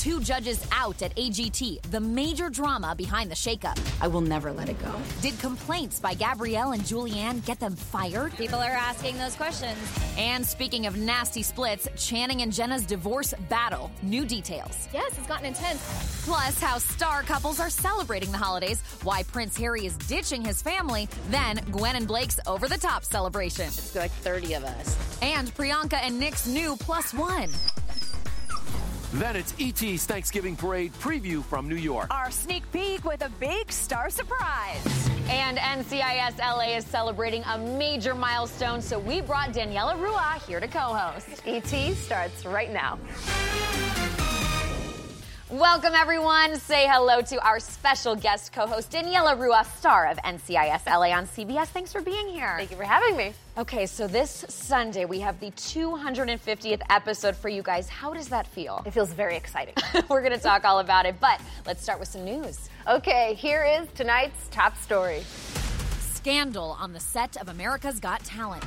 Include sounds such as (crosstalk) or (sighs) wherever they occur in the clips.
Two judges out at AGT, the major drama behind the shakeup. I will never let it go. Did complaints by Gabrielle and Julianne get them fired? People are asking those questions. And speaking of nasty splits, Channing and Jenna's divorce battle. New details. Yes, it's gotten intense. Plus, how star couples are celebrating the holidays, why Prince Harry is ditching his family, then Gwen and Blake's over the top celebration. It's like 30 of us. And Priyanka and Nick's new plus one. Then it's ET's Thanksgiving Parade preview from New York. Our sneak peek with a big star surprise. And NCIS LA is celebrating a major milestone, so we brought Daniela Rua here to co-host. ET starts right now. Welcome, everyone. Say hello to our special guest co host, Daniela Rua, star of NCIS LA on CBS. Thanks for being here. Thank you for having me. Okay, so this Sunday we have the 250th episode for you guys. How does that feel? It feels very exciting. (laughs) We're going to talk all about it, but let's start with some news. Okay, here is tonight's top story Scandal on the set of America's Got Talent.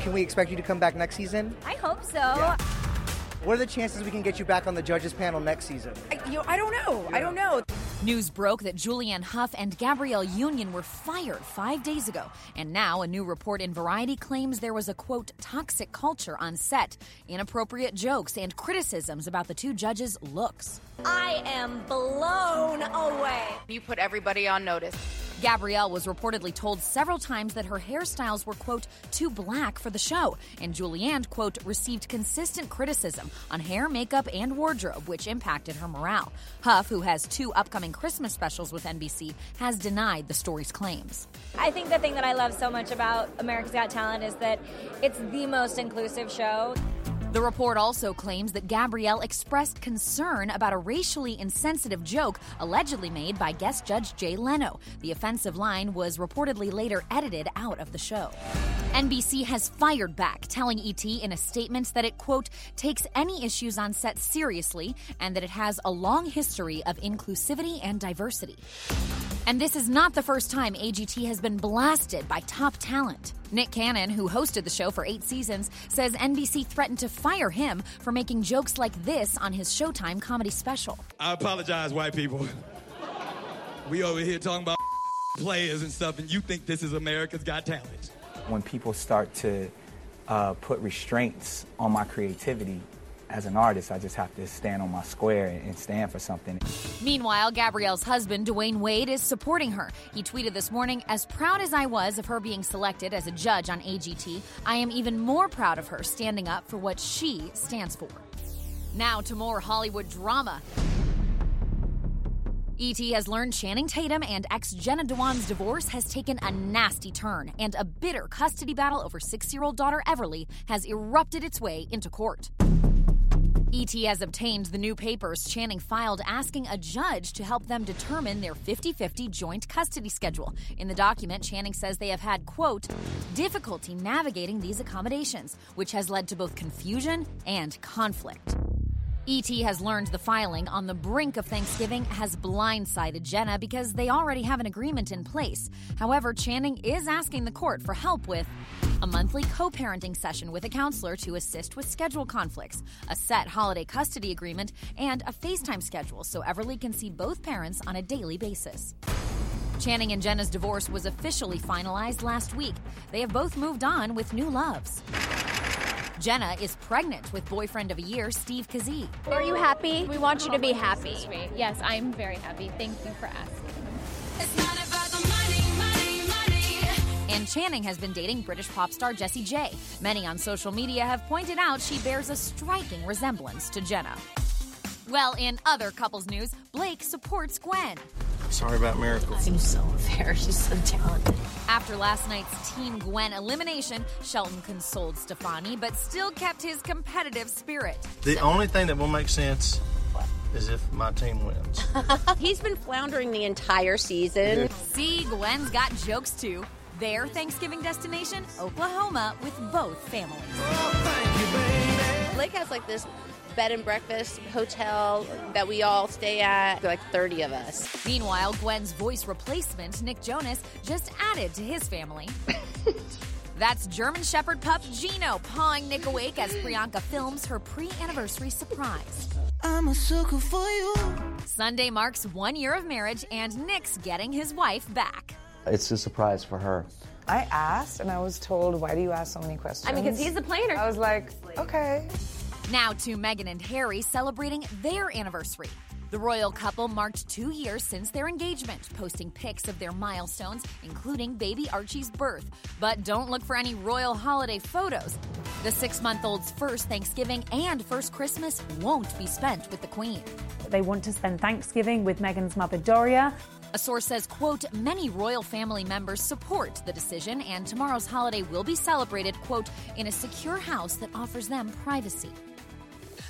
Can we expect you to come back next season? I hope so. Yeah. What are the chances we can get you back on the judges panel next season? I, you know, I don't know. I don't know. News broke that Julianne Hough and Gabrielle Union were fired five days ago. And now a new report in Variety claims there was a quote, toxic culture on set, inappropriate jokes, and criticisms about the two judges' looks. I am blown away. You put everybody on notice. Gabrielle was reportedly told several times that her hairstyles were, quote, too black for the show, and Julianne, quote, received consistent criticism on hair, makeup, and wardrobe, which impacted her morale. Hough, who has two upcoming Christmas specials with NBC, has denied the story's claims. I think the thing that I love so much about America's Got Talent is that it's the most inclusive show. The report also claims that Gabrielle expressed concern about a racially insensitive joke allegedly made by guest judge Jay Leno. The offensive line was reportedly later edited out of the show. NBC has fired back, telling ET in a statement that it, quote, takes any issues on set seriously and that it has a long history of inclusivity and diversity. And this is not the first time AGT has been blasted by top talent. Nick Cannon, who hosted the show for eight seasons, says NBC threatened to fire him for making jokes like this on his Showtime comedy special. I apologize, white people. We over here talking about players and stuff, and you think this is America's Got Talent. When people start to uh, put restraints on my creativity, as an artist, I just have to stand on my square and stand for something. Meanwhile, Gabrielle's husband, Dwyane Wade, is supporting her. He tweeted this morning As proud as I was of her being selected as a judge on AGT, I am even more proud of her standing up for what she stands for. Now to more Hollywood drama. ET has learned Channing Tatum and ex Jenna Dewan's divorce has taken a nasty turn, and a bitter custody battle over six year old daughter Everly has erupted its way into court. ET has obtained the new papers Channing filed asking a judge to help them determine their 50 50 joint custody schedule. In the document, Channing says they have had, quote, difficulty navigating these accommodations, which has led to both confusion and conflict. ET has learned the filing on the brink of Thanksgiving has blindsided Jenna because they already have an agreement in place. However, Channing is asking the court for help with a monthly co parenting session with a counselor to assist with schedule conflicts, a set holiday custody agreement, and a FaceTime schedule so Everly can see both parents on a daily basis. Channing and Jenna's divorce was officially finalized last week. They have both moved on with new loves. Jenna is pregnant with boyfriend of a year, Steve Kazee. Are you happy? We want you to be happy. Yes, I'm very happy. Thank you for asking. And Channing has been dating British pop star Jessie J. Many on social media have pointed out she bears a striking resemblance to Jenna. Well, in other couples news, Blake supports Gwen. Sorry about Miracle. Seems so unfair. She's so talented. After last night's Team Gwen elimination, Shelton consoled Stefani, but still kept his competitive spirit. The only thing that will make sense is if my team wins. (laughs) He's been floundering the entire season. See, Gwen's got jokes too. Their Thanksgiving destination, Oklahoma, with both families. Blake has like this bed and breakfast hotel that we all stay at. There are like 30 of us. Meanwhile, Gwen's voice replacement, Nick Jonas, just added to his family. (laughs) That's German Shepherd pup Gino pawing Nick awake as Priyanka films her pre anniversary surprise. I'm a sucker for you. Sunday marks one year of marriage and Nick's getting his wife back. It's a surprise for her. I asked and I was told, why do you ask so many questions? I mean, because he's the planner. I was like, okay. Now to Meghan and Harry celebrating their anniversary. The royal couple marked two years since their engagement, posting pics of their milestones, including baby Archie's birth. But don't look for any royal holiday photos. The six month old's first Thanksgiving and first Christmas won't be spent with the Queen. They want to spend Thanksgiving with Meghan's mother, Doria. A source says, quote, many royal family members support the decision, and tomorrow's holiday will be celebrated, quote, in a secure house that offers them privacy.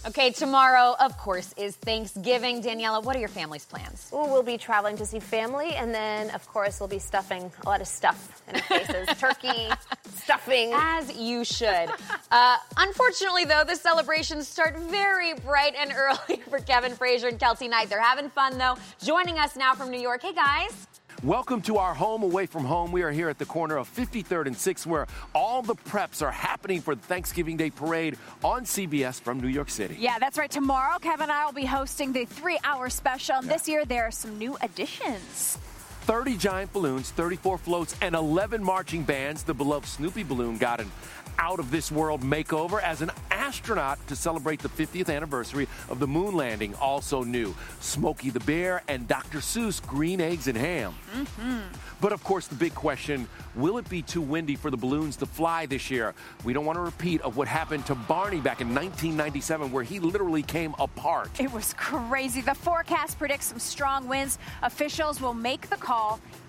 Okay, tomorrow, of course, is Thanksgiving. Daniela, what are your family's plans? Ooh, we'll be traveling to see family, and then, of course, we'll be stuffing a lot of stuff in our faces (laughs) turkey, stuffing. As you should. Uh, unfortunately, though, the celebrations start very bright and (laughs) early for Kevin Frazier and Keltie Knight. They're having fun, though. Joining us now from New York. Hey, guys. Welcome to our home away from home. We are here at the corner of 53rd and 6th, where all the preps are happening for the Thanksgiving Day parade on CBS from New York City. Yeah, that's right. Tomorrow, Kevin and I will be hosting the three hour special. And this year, there are some new additions. 30 giant balloons, 34 floats, and 11 marching bands. The beloved Snoopy balloon got an out of this world makeover as an astronaut to celebrate the 50th anniversary of the moon landing. Also new Smokey the Bear and Dr. Seuss Green Eggs and Ham. Mm-hmm. But of course, the big question will it be too windy for the balloons to fly this year? We don't want to repeat of what happened to Barney back in 1997, where he literally came apart. It was crazy. The forecast predicts some strong winds. Officials will make the call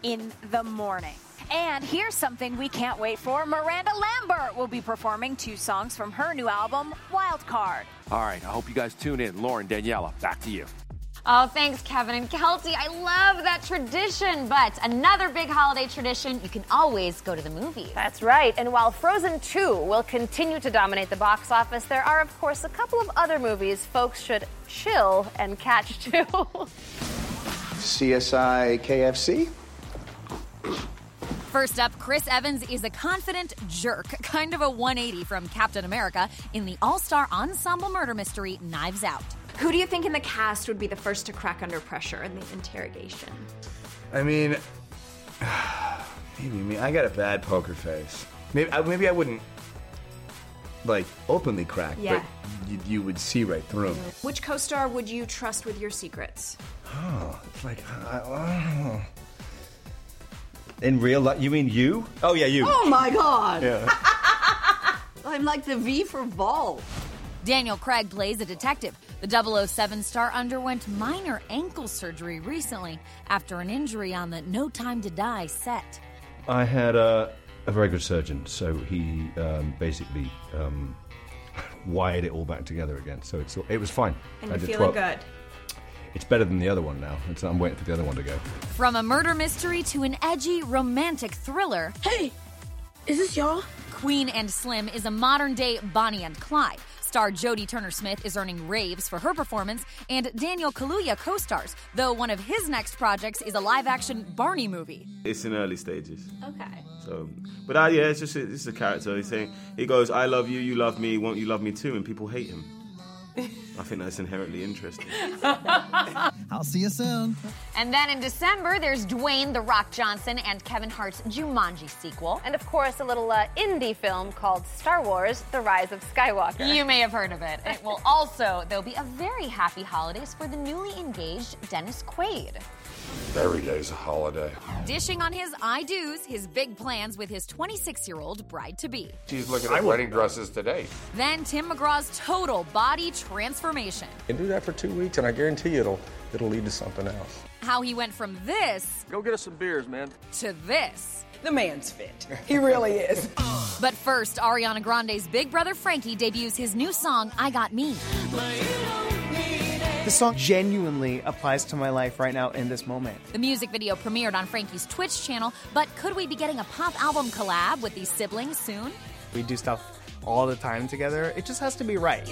in the morning. And here's something we can't wait for. Miranda Lambert will be performing two songs from her new album, Wild Card. All right, I hope you guys tune in. Lauren, Daniela, back to you. Oh, thanks, Kevin and Keltie. I love that tradition. But another big holiday tradition, you can always go to the movies. That's right. And while Frozen 2 will continue to dominate the box office, there are, of course, a couple of other movies folks should chill and catch too. (laughs) CSI KFC? First up, Chris Evans is a confident jerk, (laughs) kind of a 180 from Captain America in the all star ensemble murder mystery Knives Out. Who do you think in the cast would be the first to crack under pressure in the interrogation? I mean, (sighs) maybe me. I got a bad poker face. Maybe I, maybe I wouldn't like openly crack, Yeah. but you, you would see right through me. Which co-star would you trust with your secrets? Oh, it's like I, oh. in real life. You mean you? Oh yeah, you. Oh my god! Yeah. (laughs) I'm like the V for Vol. Daniel Craig plays a detective. The 007 star underwent minor ankle surgery recently after an injury on the No Time to Die set. I had a, a very good surgeon, so he um, basically um, wired it all back together again. So it's it was fine. And I you're feeling 12 good. It's better than the other one now. It's, I'm waiting for the other one to go. From a murder mystery to an edgy romantic thriller. Hey, is this y'all? Queen and Slim is a modern day Bonnie and Clyde. Star Jodie Turner Smith is earning raves for her performance, and Daniel Kaluuya co stars, though one of his next projects is a live action Barney movie. It's in early stages. Okay. So, but uh, yeah, it's just a, it's a character. He's saying he goes, "I love you, you love me, won't you love me too?" And people hate him. (laughs) I think that's inherently interesting. (laughs) I'll see you soon. And then in December, there's Dwayne The Rock Johnson and Kevin Hart's Jumanji sequel. And of course, a little uh, indie film called Star Wars The Rise of Skywalker. You may have heard of it. It will also, there'll be a very happy holidays for the newly engaged Dennis Quaid. Every day's a holiday. Dishing on his I do's, his big plans with his 26 year old bride to be. She's looking at wedding dresses today. Then Tim McGraw's total body transformation. You do that for two weeks, and I guarantee you it'll it'll lead to something else. How he went from this Go get us some beers, man. to this. The man's fit. He really is. (laughs) But first, Ariana Grande's big brother Frankie debuts his new song, I Got Me. This song genuinely applies to my life right now in this moment. The music video premiered on Frankie's Twitch channel, but could we be getting a pop album collab with these siblings soon? We do stuff all the time together. It just has to be right.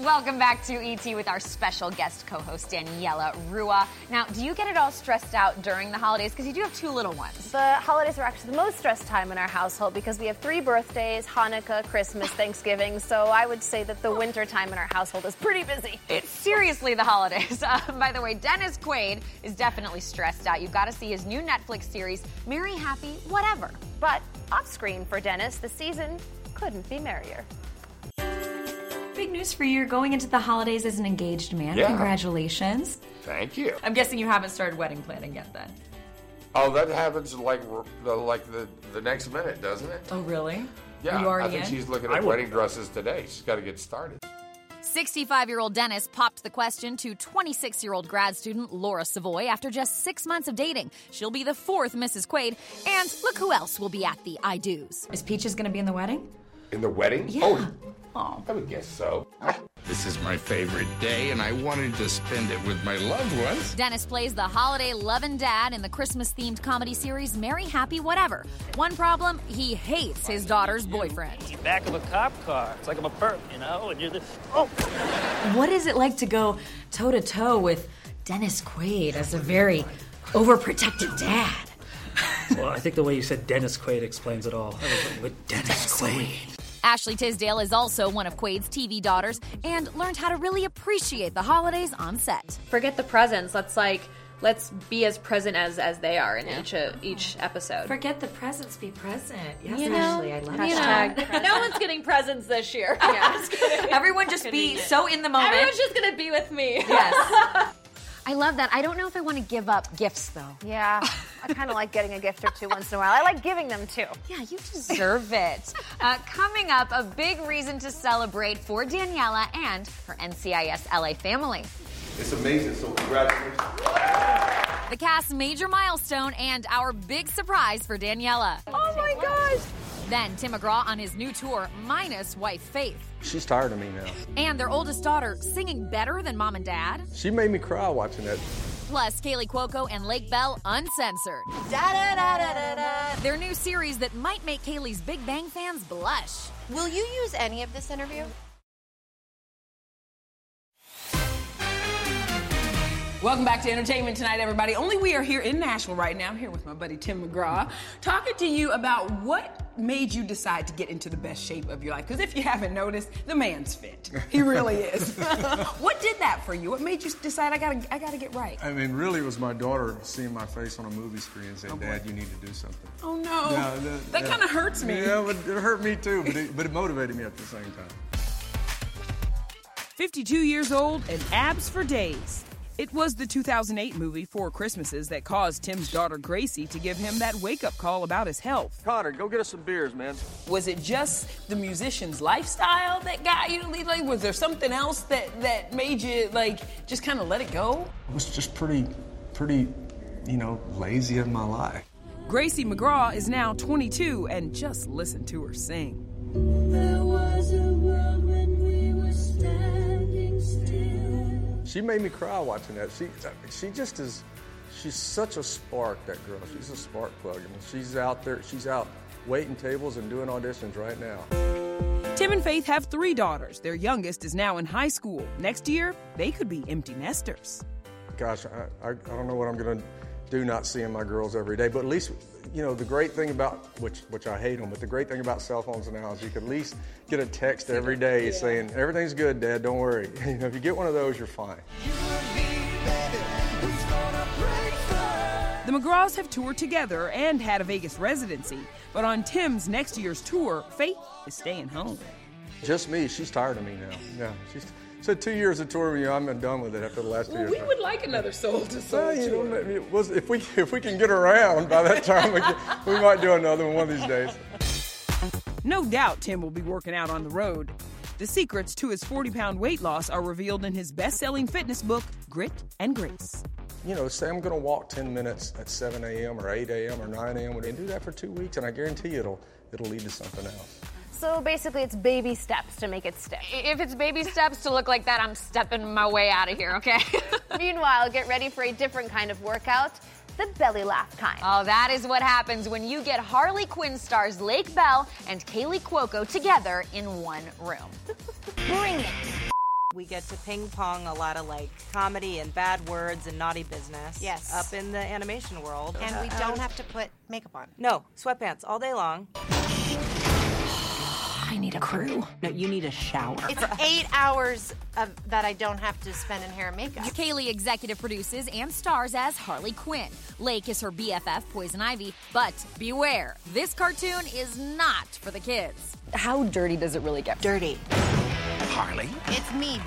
Welcome back to ET with our special guest co host, Daniela Rua. Now, do you get it all stressed out during the holidays? Because you do have two little ones. The holidays are actually the most stressed time in our household because we have three birthdays Hanukkah, Christmas, Thanksgiving. So I would say that the winter time in our household is pretty busy. It's seriously the holidays. (laughs) Uh, by the way, Dennis Quaid is definitely stressed out. You've got to see his new Netflix series, Merry Happy Whatever. But off screen for Dennis, the season couldn't be merrier. Big news for you. You're going into the holidays as an engaged man. Yeah. Congratulations. Thank you. I'm guessing you haven't started wedding planning yet then. Oh, that happens like the like the the next minute, doesn't it? Oh, really? Yeah, you already I think in? she's looking at would- wedding dresses today. She's got to get started. 65 year old Dennis popped the question to 26 year old grad student Laura Savoie after just six months of dating. She'll be the fourth Mrs. Quaid. And look who else will be at the I do's. Is Peaches going to be in the wedding? In the wedding? Yeah. Oh, I would guess so. This is my favorite day, and I wanted to spend it with my loved ones. Dennis plays the holiday loving dad in the Christmas themed comedy series Merry Happy Whatever. One problem, he hates his daughter's boyfriend. Back of a cop car. It's like I'm a perp, you know? And you're the. Oh! What is it like to go toe to toe with Dennis Quaid as a very overprotective dad? Well, I think the way you said Dennis Quaid explains it all. I was like, with Dennis Quaid. Ashley Tisdale is also one of Quaid's TV daughters and learned how to really appreciate the holidays on set. Forget the presents. Let's like let's be as present as as they are in each uh, each episode. Forget the presents, be present. Yes, You know, Ashley, I love you know, no one's getting presents this year. (laughs) Everyone just be so in the moment. Everyone's just gonna be with me. Yes. (laughs) I love that. I don't know if I want to give up gifts though. Yeah, (laughs) I kind of like getting a gift or two once in a while. I like giving them too. Yeah, you deserve it. Uh, coming up, a big reason to celebrate for Daniela and her NCIS LA family. It's amazing. So congratulations. The cast's major milestone and our big surprise for Daniela. Oh my gosh! Then Tim McGraw on his new tour, minus wife Faith. She's tired of me now. And their oldest daughter singing better than mom and dad. She made me cry watching it. Plus, Kaley Cuoco and Lake Bell Uncensored. Da, da, da, Their new series that might make Kaley's Big Bang fans blush. Will you use any of this interview? Welcome back to Entertainment Tonight, everybody. Only we are here in Nashville right now. I'm here with my buddy Tim McGraw, talking to you about what made you decide to get into the best shape of your life. Because if you haven't noticed, the man's fit. He really (laughs) is. (laughs) what did that for you? What made you decide I gotta, I gotta get right? I mean, really, it was my daughter seeing my face on a movie screen and saying, oh, Dad, you need to do something. Oh no, Yeah, that yeah. kind of hurts me. Yeah, but it hurt me too, but it, but it motivated me at the same time. 52 years old and abs for days. It was the 2008 movie Four Christmases that caused Tim's daughter Gracie to give him that wake up call about his health. Connor, go get us some beers, man. Was it just the musician's lifestyle that got you to leave? Like, was there something else that that made you like just kind of let it go? I was just pretty, pretty, you know, lazy in my life. Gracie McGraw is now 22 and just listen to her sing. She made me cry watching that. She, she just is. She's such a spark. That girl. She's a spark plug. I mean, she's out there. She's out waiting tables and doing auditions right now. Tim and Faith have three daughters. Their youngest is now in high school. Next year, they could be empty nesters. Gosh, I, I, I don't know what I'm gonna do not seeing my girls every day. But at least, you know, the great thing about which which I hate them, but the great thing about cell phones now is you can at least get a text every day saying everything's good, Dad. Don't worry. (laughs) You know, if you get one of those, you're fine. The McGraws have toured together and had a Vegas residency, but on Tim's next year's tour, Faith is staying home. Just me. She's tired of me now. Yeah, she's said two years of touring with you. I'm done with it after the last two Well, years. we would like another soul to soul. Well, you tour. I mean, it was- if we if we can get around by that time, we, can, we might do another one one of these days. No doubt Tim will be working out on the road. The secrets to his 40 pound weight loss are revealed in his best selling fitness book, Grit and Grace. You know, say I'm going to walk 10 minutes at 7 a.m. or 8 a.m. or 9 a.m. and do that for two weeks, and I guarantee you it'll it'll lead to something else. So basically, it's baby steps to make it stick. If it's baby steps to look like that, I'm stepping my way out of here, okay? (laughs) Meanwhile, get ready for a different kind of workout the belly laugh kind. Oh, that is what happens when you get Harley Quinn stars Lake Bell and Kaley Cuoco together in one room. (laughs) Bring it. We get to ping pong a lot of like comedy and bad words and naughty business. Yes. Up in the animation world. And we don't have to put makeup on. No, sweatpants all day long. I need a crew. No, you need a shower. It's eight hours of that I don't have to spend in hair and makeup. Kaley executive produces and stars as Harley Quinn. Lake is her BFF, Poison Ivy. But beware, this cartoon is not for the kids. How dirty does it really get? Dirty. Harley? It's me.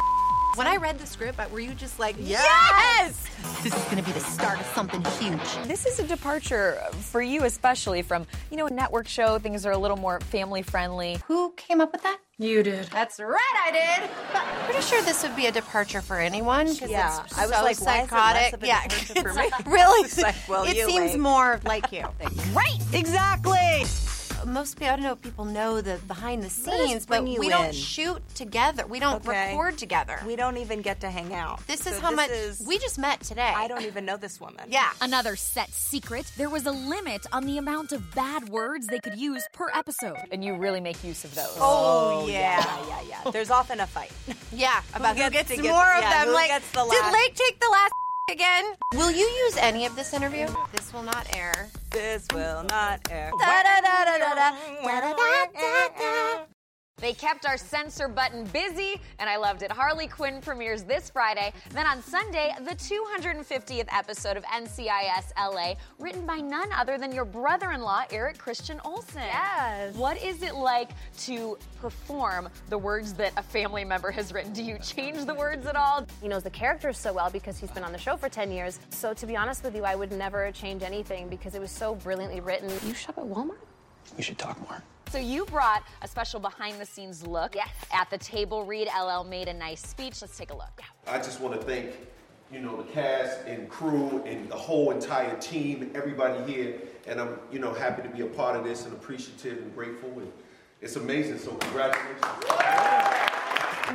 When I read the script, were you just like, Yes! This is going to be the start of something huge. This is a departure for you, especially from, you know, a network show. Things are a little more family friendly. Who came up with that? You did. That's right, I did. But I'm pretty sure this would be a departure for anyone because Yeah, it's I was so like, why is it less psychotic. of a yeah, for it's me? (laughs) really. (laughs) It's like, well, it you seems wait. more like you. (laughs) right. Exactly. Most people, I don't know if people know the behind the scenes, but bring you we don't shoot together. We don't Okay. record together. We don't even get to hang out. This So is how much is- we just met today. I don't even know this woman. Yeah. Another set secret there was a limit on the amount of bad words they could use per episode. And you really make use of those. Oh, oh yeah, yeah, yeah. yeah. There's often a fight. (laughs) Yeah, about who gets gets, to more get- of yeah, them. Like, gets the did Lake take the last (laughs) again? Will you use any of this interview? This will not air. This will not air. They kept our censor button busy, and I loved it. Harley Quinn premieres this Friday. Then on Sunday, the 250th episode of NCIS LA, written by none other than your brother in law, Eric Christian Olsen. Yes. What is it like to perform the words that a family member has written? Do you change the words at all? He knows the characters so well because he's been on the show for 10 years. So to be honest with you, I would never change anything because it was so brilliantly written. You shop at Walmart? We should talk more. So you brought a special behind-the-scenes look yes. at the table read. LL made a nice speech. Let's take a look. I just want to thank, you know, the cast and crew and the whole entire team, and everybody here, and I'm, you know, happy to be a part of this and appreciative and grateful, and it's amazing. So congratulations.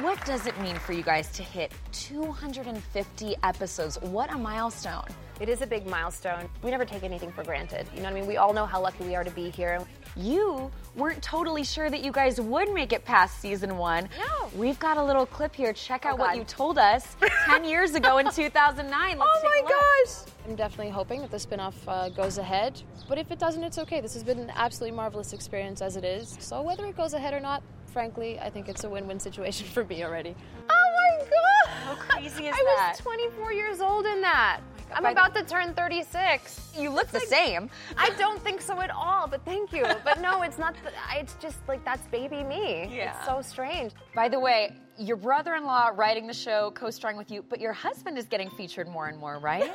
What does it mean for you guys to hit 250 episodes? What a milestone. It is a big milestone. We never take anything for granted. You know what I mean? We all know how lucky we are to be here. You weren't totally sure that you guys would make it past season one. No. We've got a little clip here. Check out Oh, what you told us (laughs) 10 years ago in 2009. Let's Oh take my a look. gosh! I'm definitely hoping that the spinoff uh, goes ahead. But if it doesn't, it's okay. This has been an absolutely marvelous experience as it is. So whether it goes ahead or not, frankly, I think it's a win-win situation (laughs) for me already. Mm. Oh my god! How crazy is (laughs) I that? was 24 years old in that. Oh I'm By- about to turn 36. You look the same. (laughs) I don't think so at all, but thank you. But no, it's not. The, it's just like that's baby me. Yeah. It's so strange. By the way, your brother-in-law writing the show, co-starring with you, but your husband is getting featured more and more, right?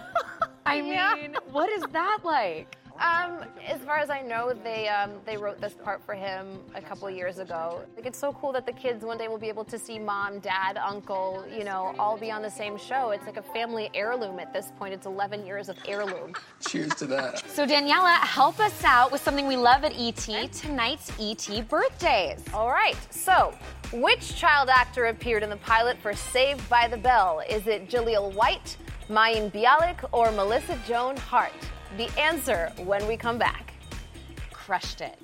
I mean, Yeah. what is that like? Um, as far as I know, they um, they wrote this part for him a couple of years ago. Like it's so cool that the kids one day will be able to see mom, dad, uncle, you know, all be on the same show. It's like a family heirloom at this point. It's 11 years of heirloom. Cheers to that. So Daniela, help us out with something we love at ET, tonight's ET birthdays. All right. So, which child actor appeared in the pilot for Saved by the Bell? Is it Jaleel White, Mayim Bialik, or Melissa Joan Hart? The answer when we come back. Crushed it.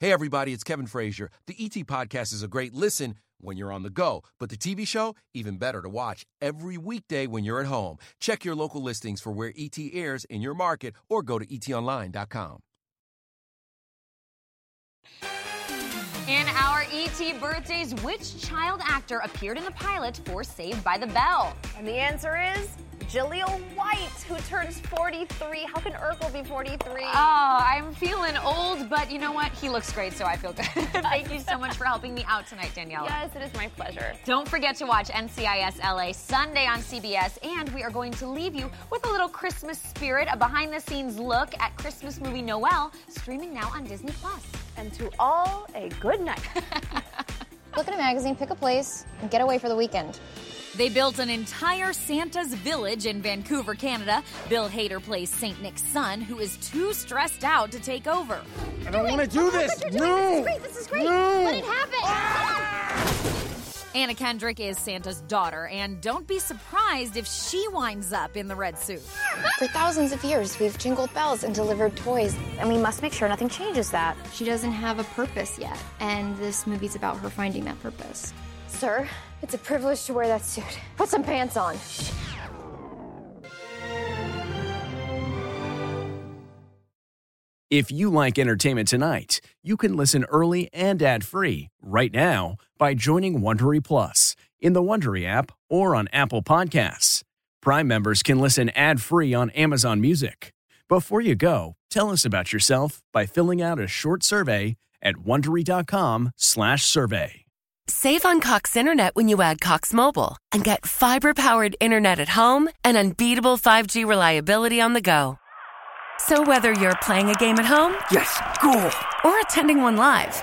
Hey, everybody, it's Kevin Frazier. The ET Podcast is a great listen when you're on the go, but the TV show, even better to watch every weekday when you're at home. Check your local listings for where ET airs in your market or go to etonline.com. In our ET birthdays, which child actor appeared in the pilot for Saved by the Bell? And the answer is Jaleel White, who turns 43. How can Urkel be 43? Oh, I'm feeling old, but you know what? He looks great, so I feel good. (laughs) Thank you so much for helping me out tonight, Danielle. Yes, it is my pleasure. Don't forget to watch NCIS LA Sunday on CBS, and we are going to leave you with a little Christmas spirit, a behind the scenes look at Christmas movie Noelle, streaming now on Disney Plus. And to all, a good night. (laughs) Look at a magazine, pick a place, and get away for the weekend. They built an entire Santa's village in Vancouver, Canada. Bill Hader plays St. Nick's son, who is too stressed out to take over. I don't want to do oh this. No. This is great. No. Let it happen. Anna Kendrick is Santa's daughter, and don't be surprised if she winds up in the red suit. For thousands of years, we've jingled bells and delivered toys, and we must make sure nothing changes that. She doesn't have a purpose yet, and this movie's about her finding that purpose. Sir, it's a privilege to wear that suit. Put some pants on. If you like entertainment tonight, you can listen early and ad-free right now by joining Wondery Plus in the Wondery app or on Apple Podcasts. Prime members can listen ad-free on Amazon Music. Before you go, tell us about yourself by filling out a short survey at wondery.com/survey. Save on Cox Internet when you add Cox Mobile and get fiber powered internet at home and unbeatable 5G reliability on the go. So whether you're playing a game at home, Yes. Cool. or attending one live,